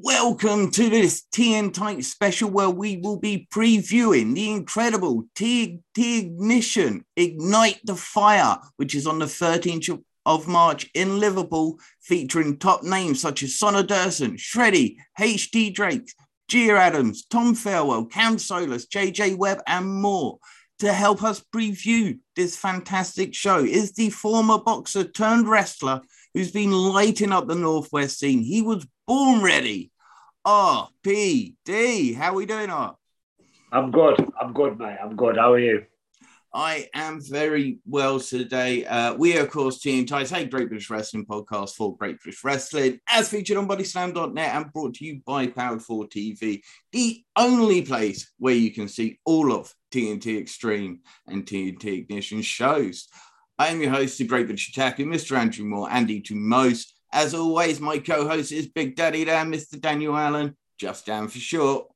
Welcome to this TN TNT special where we will be previewing the incredible T Ignition Ignite the Fire, which is on the 13th of March in Liverpool, featuring top names such as Sonny Dursun, Shreddy, HT Drake, Gia Adams, Tom Thelwell, Kam Solas, JJ Webb, and more. To help us preview this fantastic show is the former boxer turned wrestler who's been lighting up the Northwest scene. He was born ready. RPD. How are we doing, Art? I'm good. I'm good, mate. I'm good. How are you? I am very well today. Uh, we are, of course, Tea & Tights, a Great British Wrestling podcast for Great British Wrestling, as featured on bodyslam.net and brought to you by Powered 4 TV, the only place where you can see all of TNT Extreme and TNT Ignition shows. I am your host, the Great British Attacker, Mr. Andrew Moore, Andy to most. As always, my co-host is Big Daddy there, Mr. Daniel Allen, just Dan for short.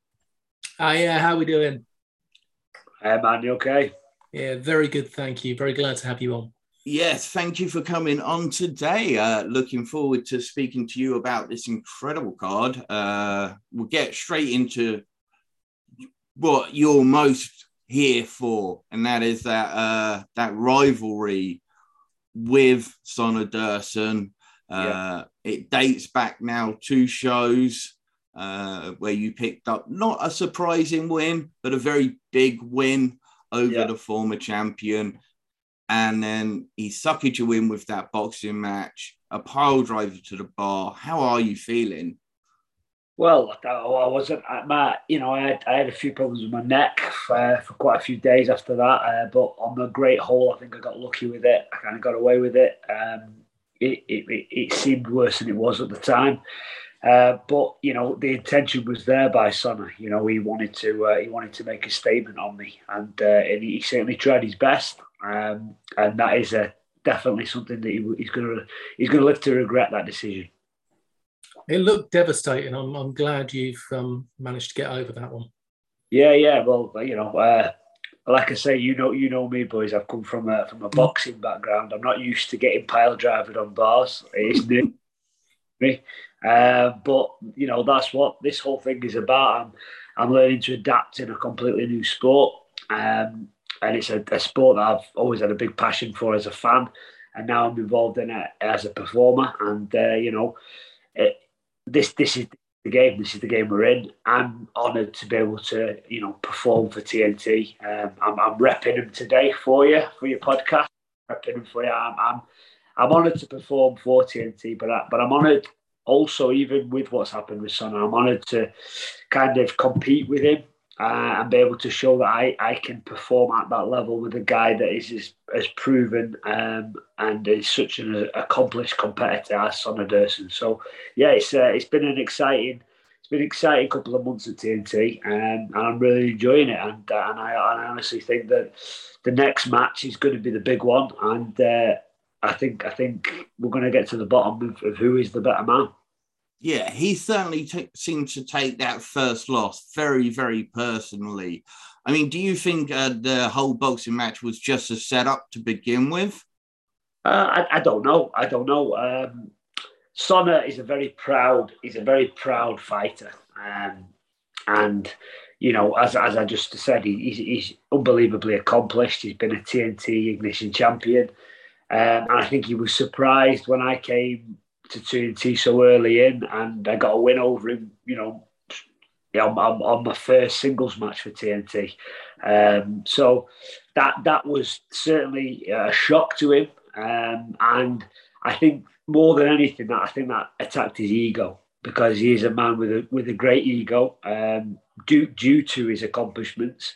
Hi, uh, how we doing? Hey man, you okay? Yeah, very good. Thank you. Very glad to have you on. Yes, thank you for coming on today. Uh, looking forward to speaking to you about this incredible card. Uh, we'll get straight into what you're most here for, and that is that uh, that rivalry with Sonny Dursun uh, It dates back now two shows uh, where you picked up not a surprising win, but a very big win over yeah. the former champion. And then he suckered you in with that boxing match, a pile driver to the bar. How are you feeling? Well, I wasn't. My, you know, I had, I had a few problems with my neck for, for quite a few days after that. Uh, but on the great hole, I think I got lucky with it. I kind of got away with it. Um, it, it, it seemed worse than it was at the time. Uh, but you know the intention was there by Sonny. You know he wanted to uh, he wanted to make a statement on me, and, uh, and he certainly tried his best. Um, and that is a, definitely something that he, he's going to he's going to live to regret that decision. It looked devastating. I'm, I'm glad you've um, managed to get over that one. Yeah, yeah. Well, you know, uh, like I say, you know, you know me, boys. I've come from a from a boxing background. I'm not used to getting pile on bars. It's new me, uh, but you know that's what this whole thing is about. I'm I'm learning to adapt in a completely new sport, um, and it's a, a, sport that I've always had a big passion for as a fan, and now I'm involved in it as a performer. And uh, you know, it, this this is the game. This is the game we're in. I'm honoured to be able to, you know, perform for TNT. Um, I'm, I'm repping them today for you for your podcast. Repping them for you. I'm, I'm, I'm honoured to perform for TNT, but I, but I'm honoured also even with what's happened with Sonny. I'm honoured to kind of compete with him uh, and be able to show that I, I can perform at that level with a guy that is as, proven um, and is such an accomplished competitor as Sonny Dursun. So yeah, it's uh, it's been an exciting it's been an exciting couple of months at TNT, um, and I'm really enjoying it. And uh, and I, I, honestly think that the next match is going to be the big one, and uh, I think I think we're going to get to the bottom of, of who is the better man yeah, he certainly t- seemed to take that first loss very, very personally. I mean, do you think uh, the whole boxing match was just a setup to begin with? Uh, I, I, don't know. I don't know. Um, is a very proud. He's a very proud fighter, um, and you know, as, as I just said, he, he's, he's unbelievably accomplished. He's been a TNT Ignition champion, um, and I think he was surprised when I came to TNT so early in, and I got a win over him. You know, on, on, on my first singles match for TNT. Um, so that that was certainly a shock to him, um, and I think more than anything, that I think that attacked his ego because he is a man with a with a great ego um, due due to his accomplishments.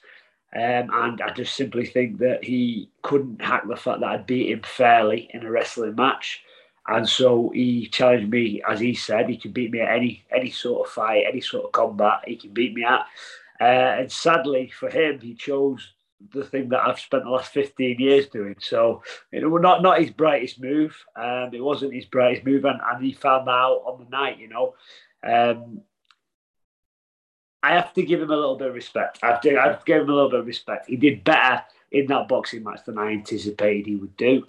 Um, and I just simply think that he couldn't hack the fact that I beat him fairly in a wrestling match. And so he challenged me, as he said, he can beat me at any any sort of fight, any sort of combat. He can beat me at. Uh, and sadly for him, he chose the thing that I've spent the last 15 years doing. So it was not not his brightest move. Um, it wasn't his brightest move, and, and he found out on the night. You know, um, I have to give him a little bit of respect. I have to, I have to give him a little bit of respect. He did better in that boxing match than I anticipated he would do.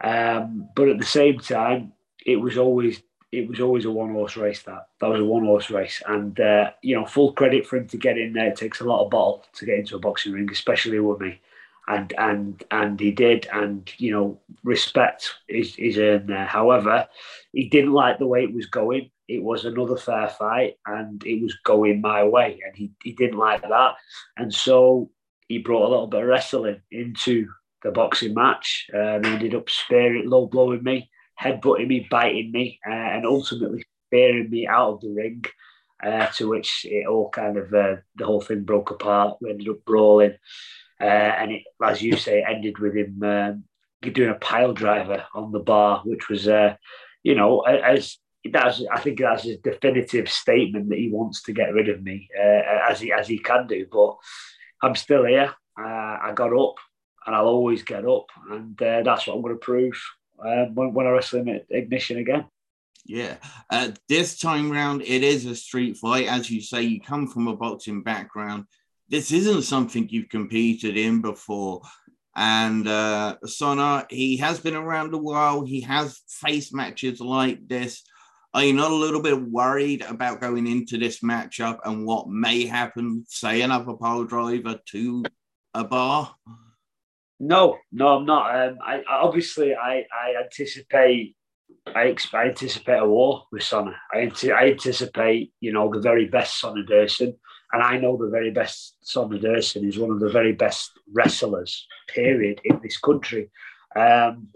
Um, but at the same time, it was always it was always a one horse race. That that was a one horse race, and uh, you know, full credit for him to get in there. It takes a lot of ball to get into a boxing ring, especially with me, and and and he did, and you know, respect is is earned there. However, he didn't like the way it was going. It was another fair fight, and it was going my way, and he he didn't like that, and so he brought a little bit of wrestling into the boxing match. Um, he ended up sparing, low blowing me headbutting me, biting me, uh, and ultimately spearing me out of the ring. Uh, to which it all kind of uh, the whole thing broke apart. We ended up brawling, uh, and it, as you say, ended with him um, doing a pile driver on the bar, which was, uh, you know, as that's I think that's a definitive statement that he wants to get rid of me uh, as he as he can do. But I'm still here. I got up, and I'll always get up, and that's what I'm going to prove um, when, when I wrestle him at Ignition again. Yeah, uh, this time round it is a street fight, as you say. You come from a boxing background. This isn't something you've competed in before, and uh, Soner he has been around a while. He has faced matches like this. Are you not a little bit worried about going into this matchup and what may happen? Say another pile driver to a bar. No, no, I'm not. Um, I, I, obviously I, I anticipate I, I anticipate a war with Soner. I, I anticipate you know the very best Soner Dursun, and I know the very best Soner Dursun is one of the very best wrestlers. Period in this country. Um,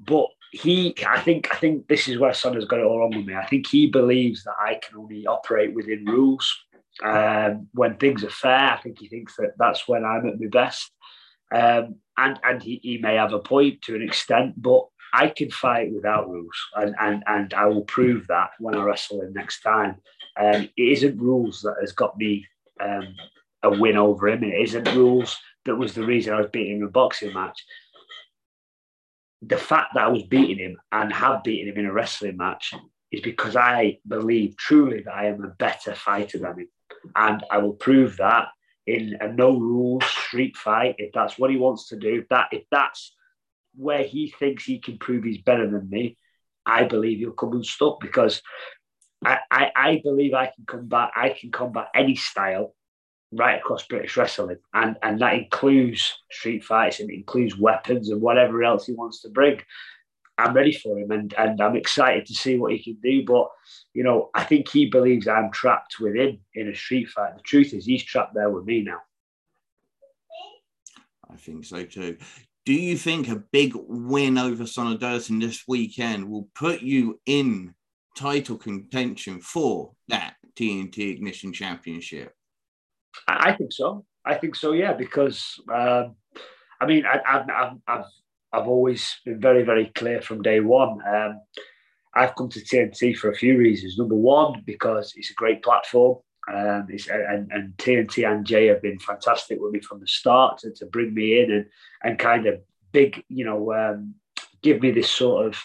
but he, I think, I think this is where Soner's got it all wrong with me. I think he believes that I can only operate within rules. Um, when things are fair, I think he thinks that that's when I'm at my best. Um, and and he, he may have a point to an extent, but I can fight without rules, and, and, and I will prove that when I wrestle him next time. Um, it isn't rules that has got me um, a win over him. It isn't rules that was the reason I was beating him in a boxing match. The fact that I was beating him and have beaten him in a wrestling match is because I believe truly that I am a better fighter than him. And I will prove that in a no rules street fight if that's what he wants to do. That if that's where he thinks he can prove he's better than me, I believe he'll come unstuck because I, I, I believe I can combat I can combat any style right across British wrestling, and and that includes street fights and it includes weapons and whatever else he wants to bring. I'm ready for him and, and I'm excited to see what he can do. But, you know, I think he believes I'm trapped with him in a street fight. The truth is, he's trapped there with me now. I think so too. Do you think a big win over Soner Dursun this weekend will put you in title contention for that TNT Ignition Championship? I think so. I think so, yeah, because um, I mean, I, have I've I've always been very, very clear from day one. Um, I've come to TNT for a few reasons. Number one, because it's a great platform. Um, and, and, TNT and Jay have been fantastic with me from the start to, to bring me in and, and kind of big, you know, um, give me this sort of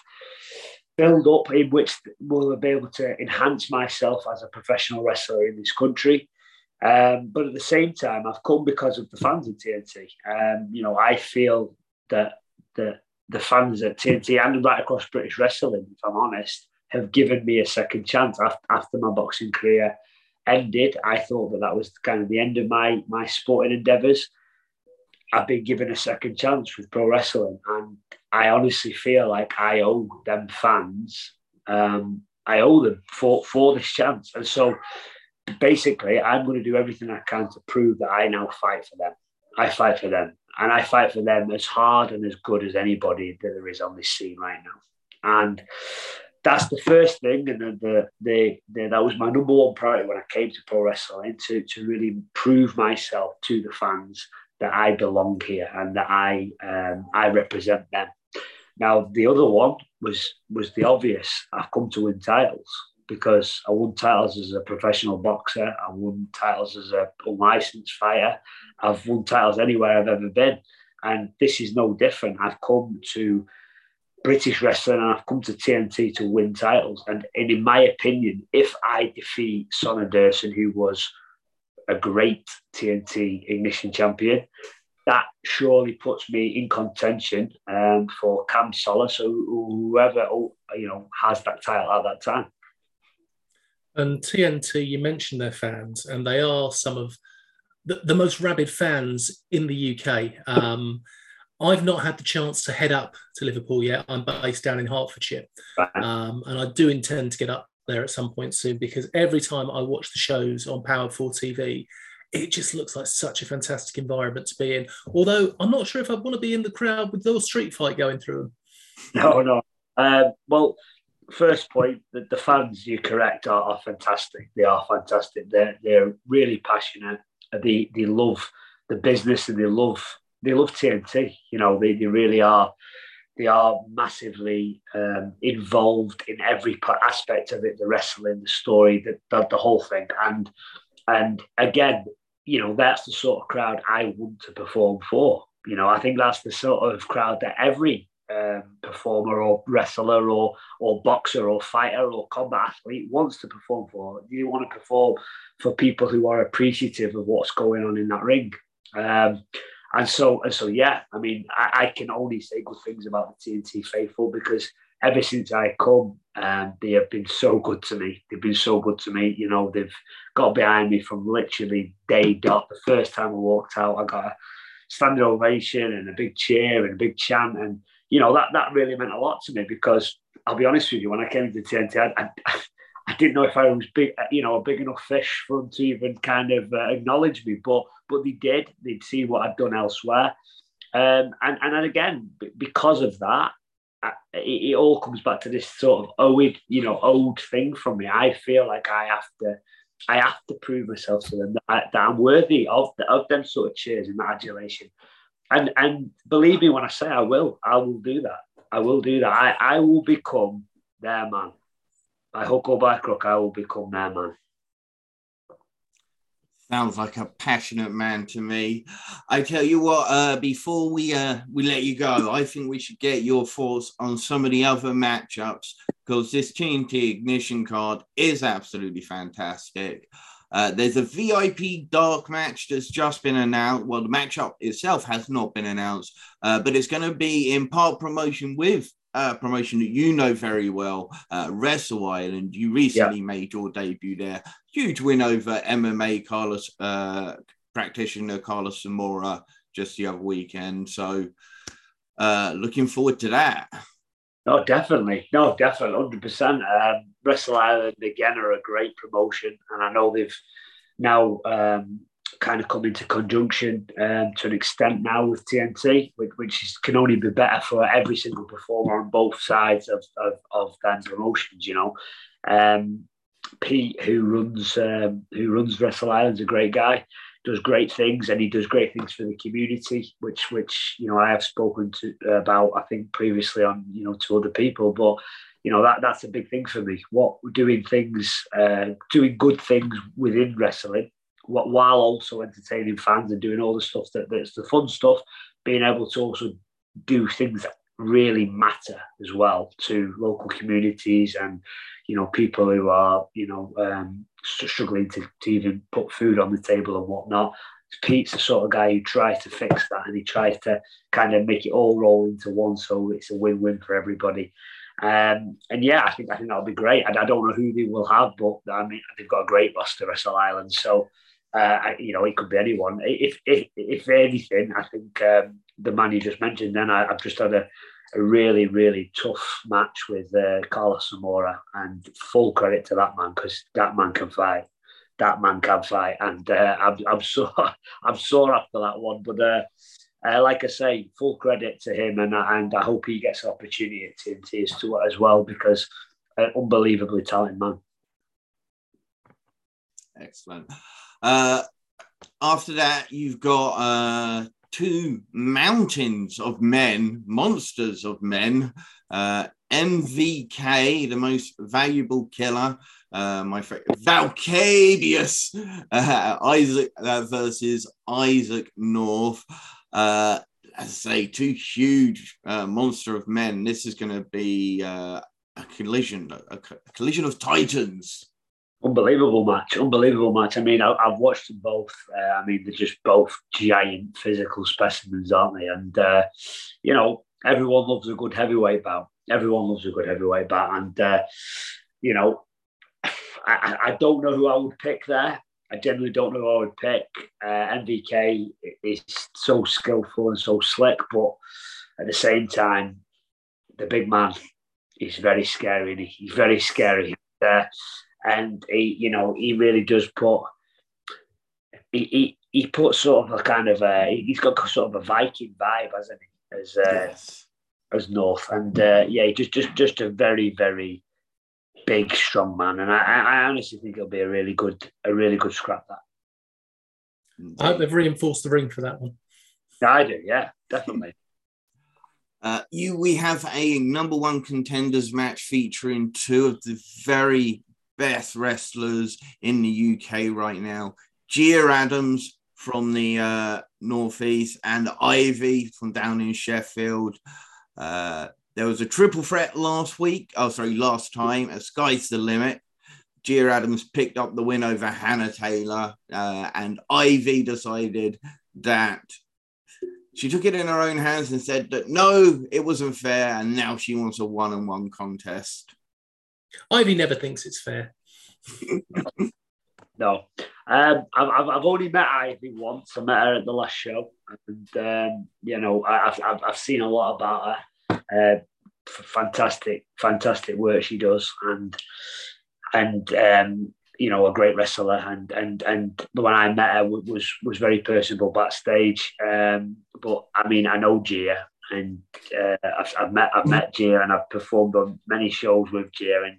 build up in which we'll be able to enhance myself as a professional wrestler in this country. Um, but at the same time, I've come because of the fans of TNT. Um, you know, I feel that the the fans at TNT and right across British wrestling, if I'm honest, have given me a second chance after, my boxing career ended. I thought that that was kind of the end of my my sporting endeavours. I've been given a second chance with pro wrestling, and I honestly feel like I owe them fans. Um, I owe them for for this chance, and so basically, I'm going to do everything I can to prove that I now fight for them. I fight for them and I fight for them as hard and as good as anybody that there is on this scene right now. And that's the first thing, and the, the, the, that was my number one priority when I came to pro wrestling to to really prove myself to the fans that I belong here and that I um, I represent them. Now the other one was was the obvious. I've come to win titles because I won titles as a professional boxer. I won titles as a unlicensed fighter. I've won titles anywhere I've ever been. And this is no different. I've come to British wrestling and I've come to TNT to win titles. And, in my opinion, if I defeat Soner Dursun, who was a great TNT Ignition champion, that surely puts me in contention um, for Kam Solas, or whoever you know has that title at that time. And TNT, you mentioned their fans, and they are some of the, the most rabid fans in the UK. Um, I've not had the chance to head up to Liverpool yet. I'm based down in Hertfordshire, um, and I do intend to get up there at some point soon because every time I watch the shows on Power 4 TV, it just looks like such a fantastic environment to be in. Although I'm not sure if I want to be in the crowd with the street fight going through them. No, no. Uh, well, first point, the, the fans, you're correct, are, are, fantastic. They are fantastic. They're they're really passionate. They they love the business and they love they love TNT. You know, they, they really are. They are massively um, involved in every aspect of it: the wrestling, the story, the, the, the whole thing. And and again, you know, that's the sort of crowd I want to perform for. You know, I think that's the sort of crowd that every um, performer or wrestler or or boxer or fighter or combat athlete wants to perform for. You want to perform for people who are appreciative of what's going on in that ring. Um, and so and so, yeah. I mean, I, I, can only say good things about the TNT faithful because ever since I come, um, they have been so good to me. They've been so good to me. You know, they've got behind me from literally day dot. The first time I walked out, I got a standing ovation and a big cheer and a big chant and you know that that really meant a lot to me because I'll be honest with you, when I came to TNT, I, I, I didn't know if I was big, you know, a big enough fish for them to even kind of uh, acknowledge me, but but they did. They'd see what I'd done elsewhere, um, and and again because of that, it, it, all comes back to this sort of owed, you know, owed thing from me. I feel like I have to. I have to prove myself to them that, I, that I'm worthy of, the, of them sort of cheers and that adulation and and believe me when I say I will, I will do that. I will do that. I, I will become their man. By hook or by crook, I will become their man. Sounds like a passionate man to me. I tell you what, uh, before we uh, we let you go, I think we should get your thoughts on some of the other matchups because this TNT Ignition card is absolutely fantastic. Uh, there's a VIP dark match that's just been announced. Well, the matchup itself has not been announced, uh, but it's going to be in part promotion with uh, promotion that you know very well, uh, Wrestle Island. You recently yeah. made your debut there. Huge win over MMA Carlos uh, practitioner Carlos Zamora just the other weekend. So, uh, looking forward to that. No, definitely. No, definitely, hundred percent. Um, Wrestle Island again are a great promotion, and I know they've now um, kind of come into conjunction um, to an extent now with TNT, which, which is, can only be better for every single performer on both sides of of, of them promotions. You know, um, Pete, who runs um, who runs Wrestle Island's a great guy does great things and he does great things for the community, which which you know I have spoken to about I think previously on you know to other people, but you know that that's a big thing for me. What doing things, uh, doing good things within wrestling, what while also entertaining fans and doing all the stuff that that's the fun stuff, being able to also do things that really matter as well to local communities and you know people who are you know um, struggling to, to even put food on the table and whatnot. Pete's the sort of guy who tries to fix that and he tries to kind of make it all roll into one, so it's a win-win for everybody. Um, and yeah, I think I think that'll be great. I, I, don't know who they will have, but I mean they've got a great roster, Wrestle Island. So uh, you know it could be anyone. If if if anything, I think um, the man you just mentioned. Then I, have just had a a really, really tough match with uh, Carlos Zamora, and full credit to that man because that man can fight. That man can fight, and uh, I'm, I'm so I'm sore after that one. But uh, uh, like I say, full credit to him, and and I hope he gets an opportunity at TNT to, as well because an unbelievably talented man. Excellent. Uh, after that, you've got uh, two mountains of men, monsters of men. Uh, MVK, the most valuable killer, uh, my friend Valkabius, uh, Isaac uh, versus Isaac North. Uh, as I say, two huge uh, monster of men. This is going to be a collision, a, a, collision of titans. Unbelievable match, unbelievable match. I mean, I, have watched them both. Uh, I mean, they're just both giant physical specimens, aren't they? And uh, you know, everyone loves a good heavyweight bout. Everyone loves a good heavyweight bout, and uh, you know, I, I, don't know who I would pick there. I generally don't know who I would pick. Uh, MVK is so skillful and so slick, but at the same time, the big man is very scary. He's very scary. Uh, and he, you know, he really does put he he, he puts sort of a kind of a he's got sort of a Viking vibe, hasn't he? As uh, yes. as North, and uh, yeah, just just just a very very big strong man, and I, I honestly think it'll be a really good a really good scrap that. I hope they've reinforced the ring for that one. I do, yeah, definitely. Uh, you, we have a number one contenders match featuring two of the very best wrestlers in the UK right now. Gia Adams from the uh, Northeast and Ivy from down in Sheffield. Uh, there was a triple threat last week. Oh, sorry, last time at Sky's the Limit. Gia Adams picked up the win over Hannah Taylor, uh, and Ivy decided that she took it in her own hands and said that no, it wasn't fair, and now she wants a one on one contest. Ivy never thinks it's fair. no, um, I've, I've only met Ivy once. I met her at the last show, and um, you know I've, I've, I've seen a lot about her. Uh, fantastic, fantastic work she does, and and um, you know a great wrestler. And and and when I met her, was was very personable backstage. Um, but I mean, I know Gia, and uh, I've, I've, met I've met Gia, and I've performed on many shows with Gia, and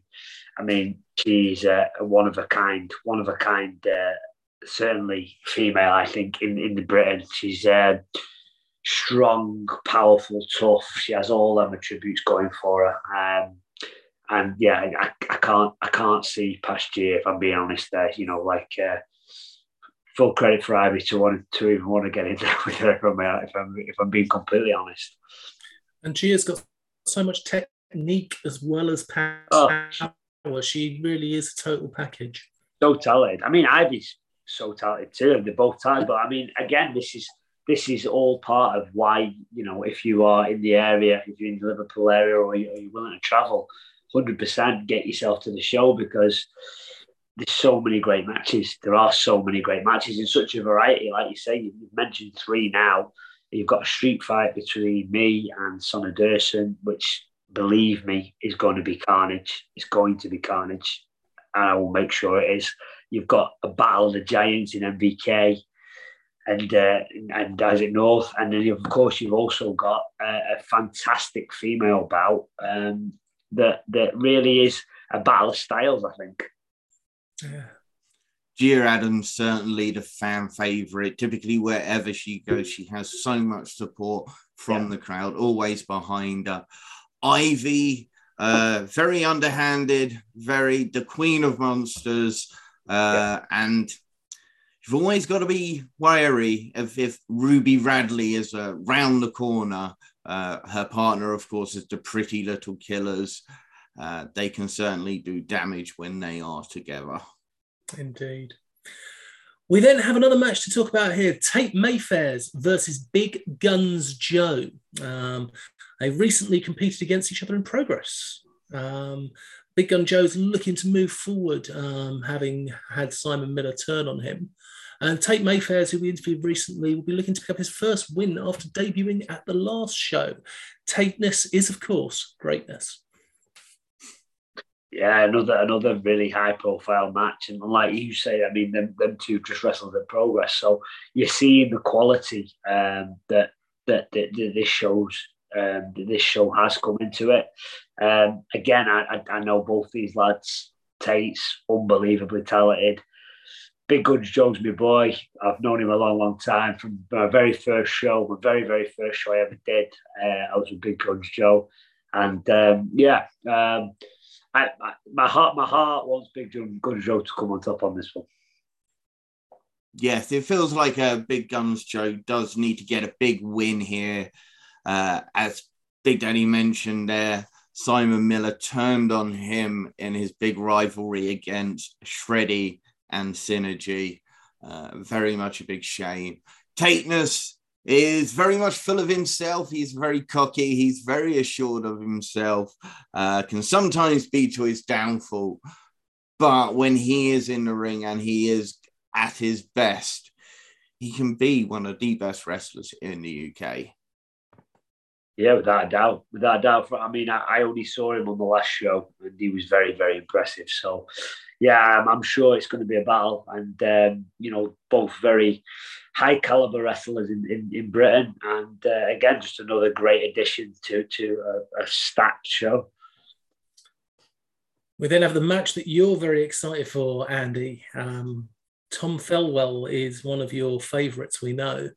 I mean, she's a, a one of a kind, one of a kind. Uh, certainly female, I think, in in the Britain. She's uh, strong, powerful, tough. She has all them attributes going for her. Um, and yeah, I, I can't I can't see past Gia if I'm being honest. There, you know, like uh, full credit for Ivy to want to even want to get in there with her. If I'm uh, if I'm, if I'm being completely honest. And Gia's got so much technique as well as oh. power. Oh she really is a total package. So talented. I mean, Ivy's so talented too, they're both talented. But I mean, again, this is this is all part of why you know if you are in the area, if you're in the Liverpool area, or you're willing to travel, hundred percent get yourself to the show because there's so many great matches. There are so many great matches in such a variety. Like you say, you've mentioned three now. You've got a street fight between me and Sonny Dursun, which believe me, is going to be carnage. It's going to be carnage. And I will make sure it is. You've got a battle of the giants in MVK and uh, and Isaac North, and then of course you've also got a, a fantastic female bout um, that that really is a battle of styles. I think. Yeah. Gia Adams certainly the fan favorite. Typically, wherever she goes, she has so much support from yeah. the crowd, always behind her. Ivy, uh, very underhanded, very the queen of monsters, uh, yeah. and you've always got to be wary of if Ruby Radley is uh, round the corner. Uh, her partner, of course, is the Pretty Little Killers. Uh, they can certainly do damage when they are together. Indeed. We then have another match to talk about here Tate Mayfairs versus Big Guns Joe. Um, they recently competed against each other in progress. Um, Big Gun Joe's looking to move forward, um, having had Simon Miller turn on him. And Tate Mayfairs, who we interviewed recently, will be looking to pick up his first win after debuting at the last show. Tateness is, of course, greatness. Yeah, another another really high profile match, and like you say, I mean, them, them two just wrestled in progress. So you're seeing the quality um, that, that that, that this shows um, this show has come into it. Um, again, I, I, know both these lads. Tate's unbelievably talented. Big Guns Joe's my boy. I've known him a long, long time from my very first show, my very, very first show I ever did. Uh, I was with Big Guns Joe, and um, yeah, um, I, I, my heart, my heart wants Big Guns Joe to come on top on this one. Yes, it feels like a Big Guns Joe does need to get a big win here uh, as Big Daddy mentioned there, Simon Miller turned on him in his big rivalry against Shreddy and Synergy. Uh, very much a big shame. Tateness is very much full of himself. He's very cocky. He's very assured of himself. Uh, can sometimes be to his downfall. But when he is in the ring and he is at his best, he can be one of the best wrestlers in the UK. Yeah, without a doubt, without a doubt. I mean, I, I only saw him on the last show, and he was very, very impressive. So, yeah, I'm, I'm sure it's going to be a battle, and um, you know, both very high caliber wrestlers in, in, in Britain, and uh, again, just another great addition to to a, a stacked show. We then have the match that you're very excited for, Andy. Um, Tom Thelwell is one of your favourites, we know,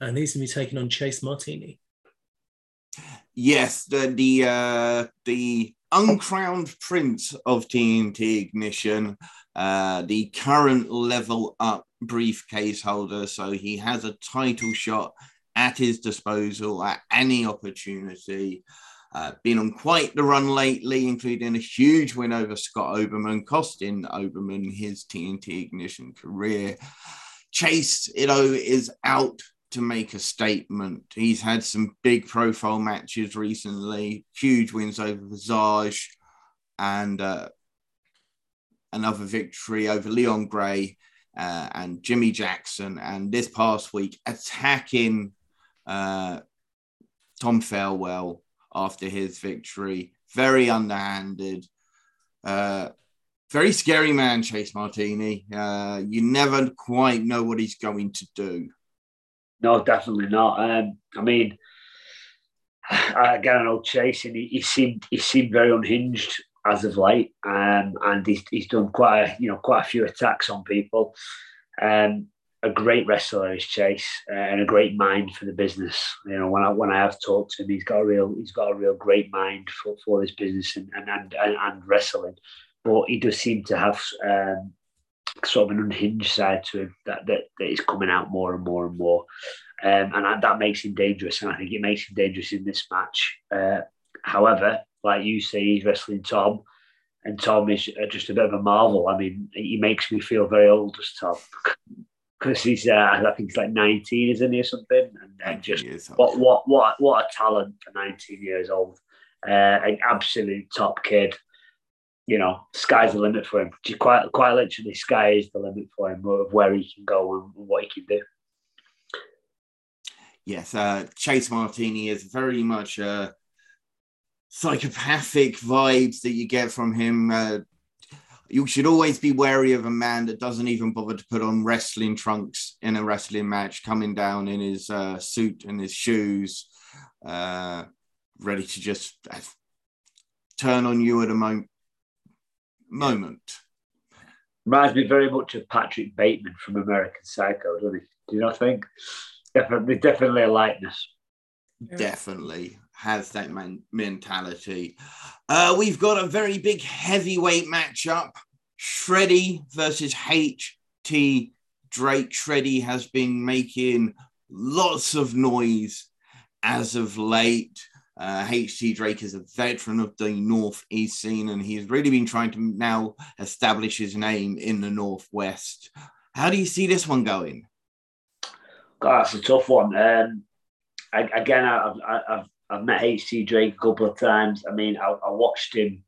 and he's going to be taking on Chase Martini. Yes, the the uh, the uncrowned prince of TNT Ignition, uh, the current level up briefcase holder, so he has a title shot at his disposal at any opportunity. Uh, been on quite the run lately, including a huge win over Scott Oberman, costing Oberman his TNT Ignition career. Chase, you know, is out to make a statement. He's had some big profile matches recently, huge wins over Visage and uh, another victory over Leon Gray uh, and Jimmy Jackson. And this past week, attacking uh, Tom Thelwell after his victory. Very underhanded. Uh, very scary man, Chase Martini. Uh, you never quite know what he's going to do. No, definitely not. Um, I mean, again, I know Chase, and he, he, seemed he seemed very unhinged as of late, um, and he's, he's done quite a you know quite a few attacks on people. Um, a great wrestler is Chase, uh, and a great mind for the business. You know, when I when I have talked to him, he's got a real he's got a real great mind for, for this business and and, and and wrestling. But he does seem to have um, sort of an unhinged side to him that, that, that is coming out more and more and more. Um, and that makes him dangerous. And I think it makes him dangerous in this match. Uh, however, like you say, he's wrestling Tom, and Tom is uh, just a bit of a marvel. I mean, he makes me feel very old as Tom. Because he's, uh, I think he's like 19, isn't he, or something? And, and just what, what, what, what a talent for 19 years old. Uh, an absolute top kid you know, sky's the limit for him. Quite, quite literally, sky is the limit for him of where he can go and what he can do. Yes, uh, Chase Martini is very much uh, psychopathic vibes that you get from him. Uh, you should always be wary of a man that doesn't even bother to put on wrestling trunks in a wrestling match, coming down in his uh, suit and his shoes, uh, ready to just uh, turn on you at a moment moment. Reminds me very much of Patrick Bateman from American Psycho, doesn't he? Do you not think? Definitely, definitely a likeness. Definitely has that man- mentality. Uh, we've got a very big heavyweight matchup: Shreddy versus H.T. Drake. Shreddy has been making lots of noise as of late. Uh, Drake is a veteran of the Northeast scene, and he's really been trying to now establish his name in the Northwest. How do you see this one going? God, that's a tough one. Um, I, again, I've, I've, I've met HT Drake a couple of times. I mean, I, I watched him.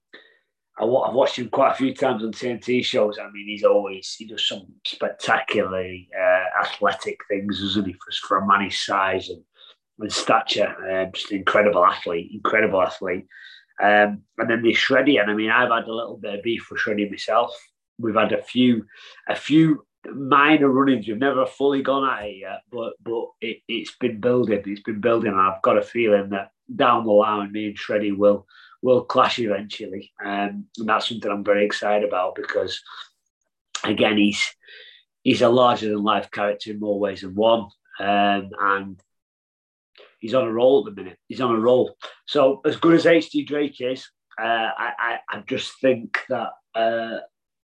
I, have watched him quite a few times on TNT shows. I mean, he's always he does some spectacularly uh, athletic things, doesn't he, for, for a man his size and and stature. Uh, just an incredible athlete, incredible athlete. Um, and then the Shreddy, and I mean, I've had a little bit of beef with Shreddy myself. We've had a few, a few minor run-ins. We've never fully gone at it yet, but but it, has been building. It's been building. And I've got a feeling that down the line, me and Shreddy will will clash eventually, um, and that's something I'm very excited about because, again, he's he's a larger than life character in more ways than one, um, and he's on a roll at the minute. He's on a roll. So as good as HT Drake is, uh, I, I, I just think that uh,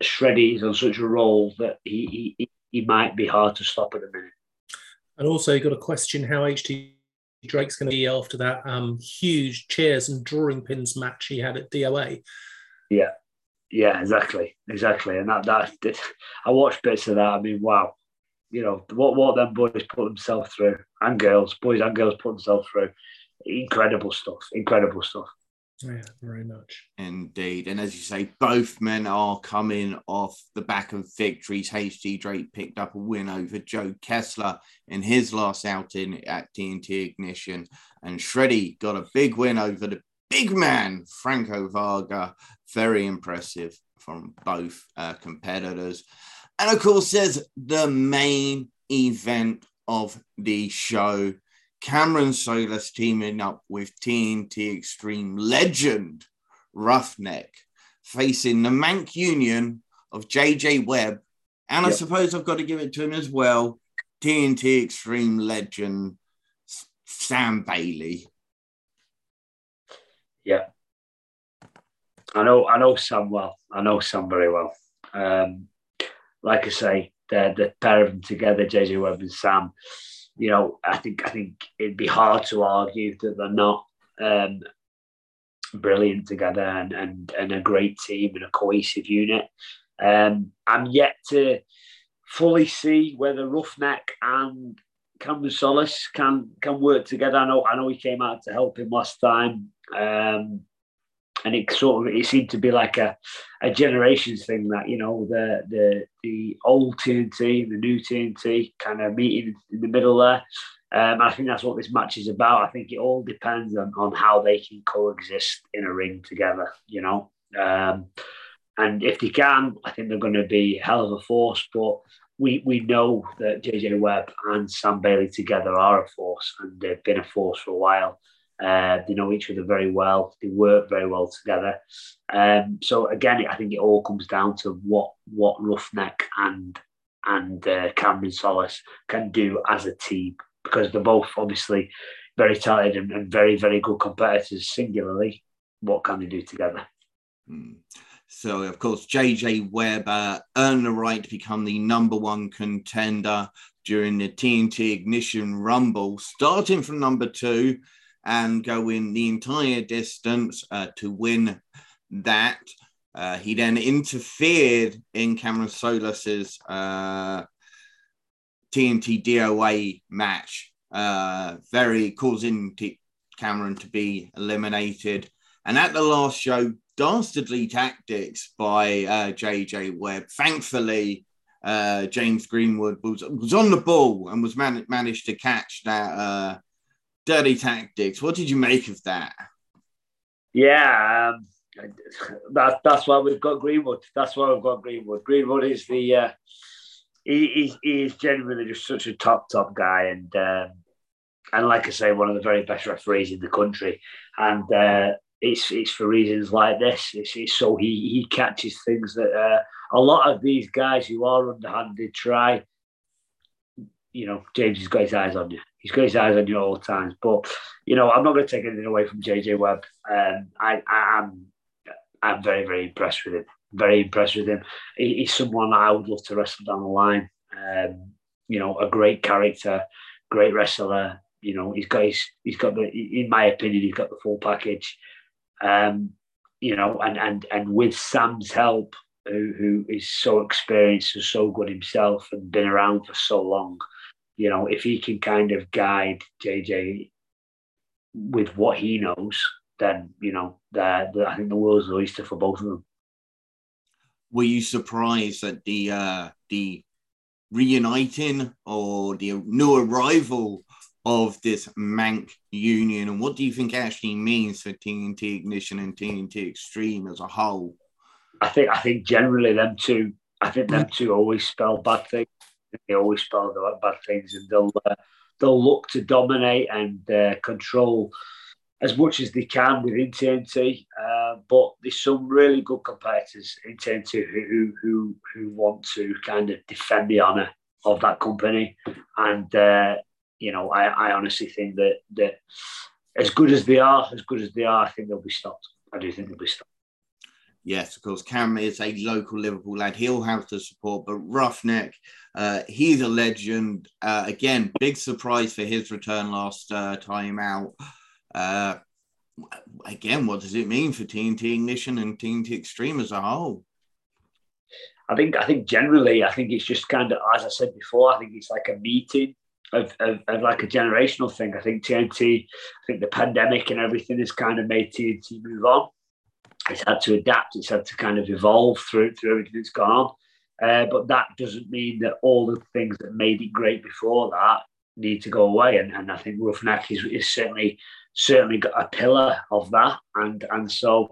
Shreddy is on such a roll that he, he he might be hard to stop at the minute. And also, you got to question how HT Drake's going to be after that um, huge chairs and drawing pins match he had at DOA. Yeah, yeah, exactly, exactly. And that that I watched bits of that. I mean, wow, you know what what them boys put themselves through, and girls, boys and girls put themselves through. Incredible stuff. Incredible stuff. Yeah, very much. Indeed. And as you say, both men are coming off the back of victories. HT Drake picked up a win over Joe Kessler in his last outing at TNT Ignition. And Shreddy got a big win over the big man, Franco Varga. Very impressive from both uh, competitors. And of course, there's the main event of the show Cameron Solas teaming up with TNT Extreme legend Ruffneck, facing the Manc-Union of JJ Webb. And yep. I suppose I've got to give it to him as well TNT Extreme legend Sam Bailey. Yeah. I know I know Sam well. I know Sam very well. Um, like I say, the the pair of them together, JJ Webb and Sam, you know, I think I think it'd be hard to argue that they're not um, brilliant together and, and and a great team and a cohesive unit. Um, I'm yet to fully see whether Ruffneck and Cameron Solas can can work together. I know I know he came out to help him last time. Um, and it sort of it seemed to be like a, a generations thing that you know the the the old TNT, the new TNT, kind of meeting in the middle there. Um, I think that's what this match is about. I think it all depends on, on how they can coexist in a ring together. You know, um, and if they can, I think they're going to be hell of a force. But we we know that JJ Webb and Sam Bailey together are a force, and they've been a force for a while. Uh, they know each other very well. They work very well together. Um, so again, I think it all comes down to what what Ruffneck and and uh, Cameron Solas can do as a team because they're both obviously very talented and, and very very good competitors singularly. What can they do together? Mm. So, of course, JJ Webb uh, earned the right to become the number one contender during the TNT Ignition Rumble, starting from number two and going the entire distance uh, to win that. Uh, he then interfered in Cameron Solas's uh, TNT DOA match, uh, very causing T- Cameron to be eliminated. And at the last show, dastardly tactics by uh, JJ Webb. Thankfully, uh, James Greenwood was, was on the ball and was man- managed to catch that dirty tactics. What did you make of that? Yeah, um, that, that's why we've got Greenwood. That's why we've got Greenwood. Greenwood is the uh, he, he, he, is genuinely just such a top top guy, and um, and like I say, one of the very best referees in the country. And uh, it's it's for reasons like this. It's, it's so he he catches things that uh, a lot of these guys who are underhanded try. You know, James has got his eyes on you he's got his eyes on you all the times. But you know, I'm not going to take anything away from JJ Webb. Um, I, I am I'm very very impressed with him. Very impressed with him. He, he's someone I would love to wrestle down the line. Um, you know, a great character, great wrestler. You know, he's got his, he's got the, in my opinion, he's got the full package. Um, you know, and and and with Sam's help, who who is so experienced and so good himself and been around for so long, you know, if he can kind of guide JJ with what he knows, then you know, the, I think the world's the oyster for both of them. Were you surprised at the uh, the reuniting or the new arrival of this Mank union, and what do you think actually means for TNT Ignition and TNT Extreme as a whole? I think I think generally them two, I think them two always spell bad things they always spell the bad things, and they'll uh, they'll look to dominate and uh, control as much as they can within TNT. Uh, but there's some really good competitors in TNT who who who want to kind of defend the honour of that company, and uh, you know I, I honestly think that that as good as they are, as good as they are, I think they'll be stopped. I do think they'll be stopped. Yes, of course, Kam is a local Liverpool lad. He'll have to support, but Ruffneck, uh, he's a legend. Uh, again, big surprise for his return last uh, time out. Uh, again, what does it mean for TNT Ignition and TNT Extreme as a whole? I think I think generally, I think it's just kind of as I said before. I think it's like a meeting of, of, of, like a generational thing. I think TNT, I think the pandemic and everything has kind of made TNT move on. It's had to adapt. It's had to kind of evolve through through everything that's gone on. Uh, but that doesn't mean that all the things that made it great before that need to go away. And, and I think Ruffneck is, is certainly certainly got a pillar of that. And and so,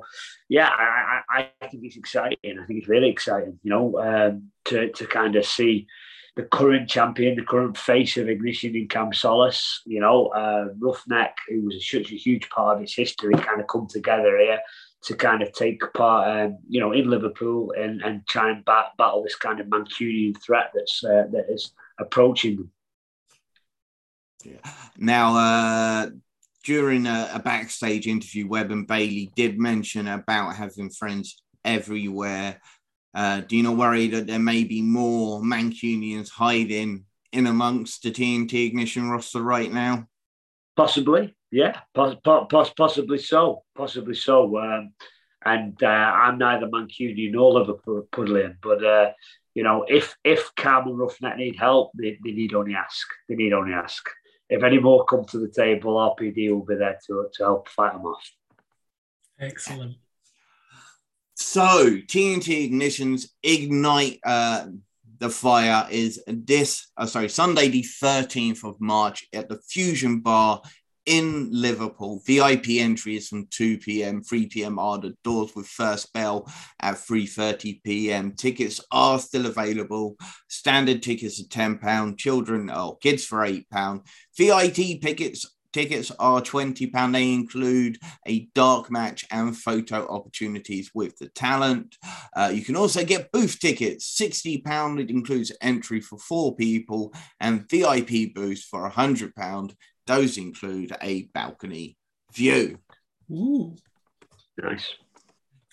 yeah, I, I, I think it's exciting. I think it's really exciting, you know, um, to, to kind of see the current champion, the current face of Ignition in Kam Solas, you know, uh, Ruffneck, who was such a huge part of its history, kind of come together here to kind of take part, um, you know, in Liverpool and, and try and bat, battle this kind of Mancunian threat that's uh, that is approaching them. Yeah. Now, uh, during a, a, backstage interview, Webb and Bailey did mention about having friends everywhere. Uh, do you not worry that there may be more Mancunians hiding in amongst the TNT Ignition roster right now? Possibly, yeah, pos- pos- possibly so, possibly so. Um, and uh, I'm neither Mancunian nor Liverpudlian, but uh, you know, if if Kam and Ruffneck need help, they, they need only ask. They need only ask if any more come to the table, RPD will be there to, to help fight them off. Excellent. So TNT Ignitions Ignite uh, the Fire is this, uh, sorry, Sunday the 13th of March at the Fusion Bar in Liverpool. VIP entry is from 2 p.m. 3 p.m. are the doors with first bell at 3:30 p.m. Tickets are still available. Standard tickets are 10 pound. Children or oh, kids for 8 pound. VIP tickets tickets are 20 pound they include a dark match and photo opportunities with the talent uh, you can also get booth tickets 60 pound it includes entry for four people and vip booths for 100 pound those include a balcony view. Ooh. Nice.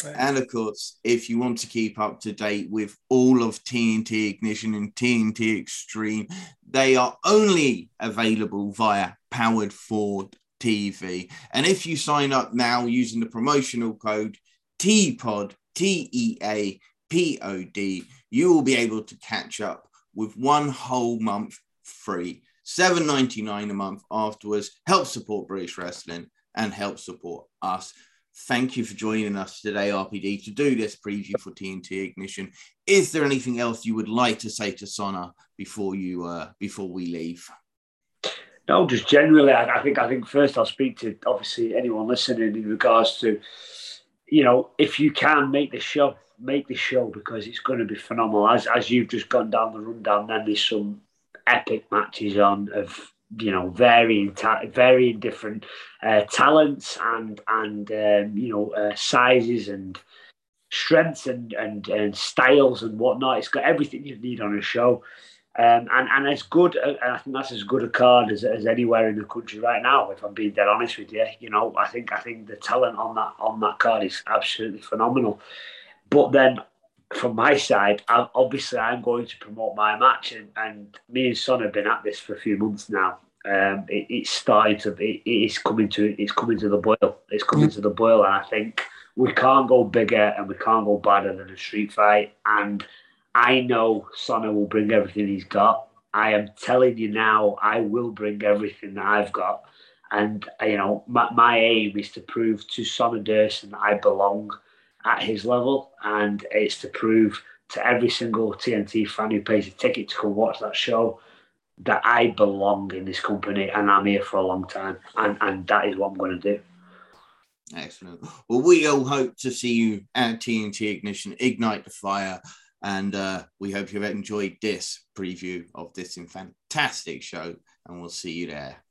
And of course, if you want to keep up to date with all of TNT Ignition and TNT Extreme, they are only available via Powered Ford TV. And if you sign up now using the promotional code TPOD, T E A P O D, you will be able to catch up with one whole month free. Seven ninety nine a month afterwards. Help support British wrestling and help support us. Thank you for joining us today, RPD, to do this preview for TNT Ignition. Is there anything else you would like to say to Soner before you uh, before we leave? No, just generally, I, I think I think first I'll speak to obviously anyone listening in regards to, you know, if you can make the show, make the show because it's going to be phenomenal. As as you've just gone down the rundown, then there's some epic matches on of you know varying ta- varying different uh, talents and and um, you know uh, sizes and strengths and, and and styles and whatnot. It's got everything you need on a show. Um, and and as good, uh, I think that's as good a card as, as anywhere in the country right now. If I'm being dead honest with you, you know, I think I think the talent on that on that card is absolutely phenomenal. But then from my side, I, obviously I'm going to promote my match, and, and me and Son have been at this for a few months now. Um, it, it's starting to, it, it's coming to, it's coming to the boil. It's coming to the boil, and I think we can't go bigger and we can't go badder than a street fight. And I know Soner will bring everything he's got. I am telling you now, I will bring everything that I've got. And you know, my, my aim is to prove to Soner Dursun that I belong at his level, and it's to prove to every single TNT fan who pays a ticket to come watch that show that I belong in this company and I'm here for a long time, and and that is what I'm going to do. Excellent. Well, we all hope to see you at TNT Ignition, ignite the fire, and uh, we hope you've enjoyed this preview of this fantastic show, and we'll see you there.